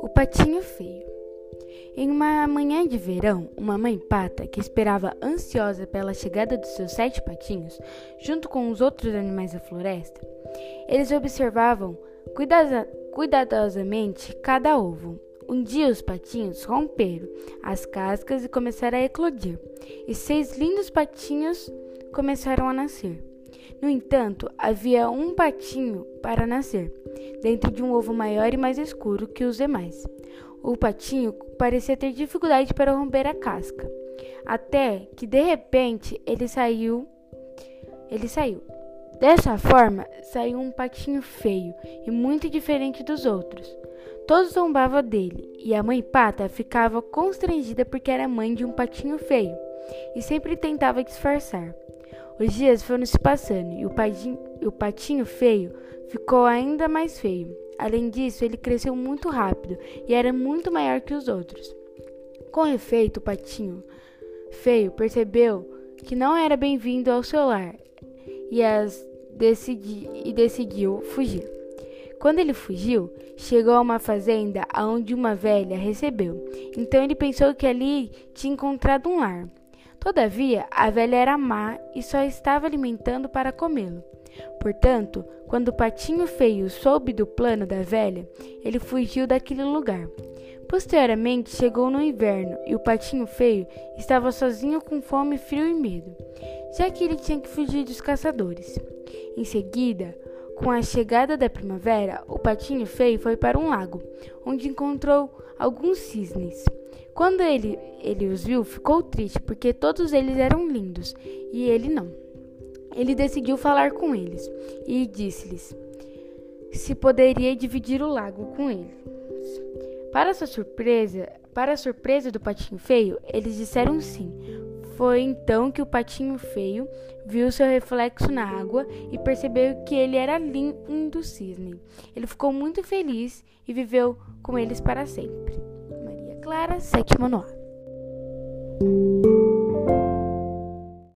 O patinho feio. Em uma manhã de verão, uma mãe pata, que esperava ansiosa pela chegada dos seus sete patinhos, junto com os outros animais da floresta, eles observavam cuidado cuidadosamente cada ovo. Um dia os patinhos romperam as cascas e começaram a eclodir, e seis lindos patinhos começaram a nascer. No entanto, havia um patinho para nascer, dentro de um ovo maior e mais escuro que os demais. O patinho parecia ter dificuldade para romper a casca, até que de repente ele saiu. Ele saiu. Dessa forma, saiu um patinho feio e muito diferente dos outros. Todos zombavam dele e a mãe pata ficava constrangida porque era mãe de um patinho feio e sempre tentava disfarçar. Os dias foram se passando e o patinho, o patinho feio ficou ainda mais feio. Além disso, ele cresceu muito rápido e era muito maior que os outros. Com efeito, o patinho feio percebeu que não era bem-vindo ao seu lar e as decidi, e decidiu fugir. Quando ele fugiu, chegou a uma fazenda onde uma velha recebeu. Então ele pensou que ali tinha encontrado um lar. Todavia, a velha era má e só estava alimentando para comê-lo. Portanto, quando o patinho feio soube do plano da velha, ele fugiu daquele lugar. Posteriormente, chegou no inverno e o patinho feio estava sozinho com fome, frio e medo, já que ele tinha que fugir dos caçadores. Em seguida, com a chegada da primavera, o patinho feio foi para um lago, onde encontrou alguns cisnes. Quando ele, ele os viu, ficou triste porque todos eles eram lindos e ele não. Ele decidiu falar com eles e disse-lhes se poderia dividir o lago com eles. Para sua surpresa, para a surpresa do patinho feio, eles disseram sim, foi então que o patinho feio viu seu reflexo na água e percebeu que ele era lindo cisne. Ele ficou muito feliz e viveu com eles para sempre. Maria Clara, sétimo no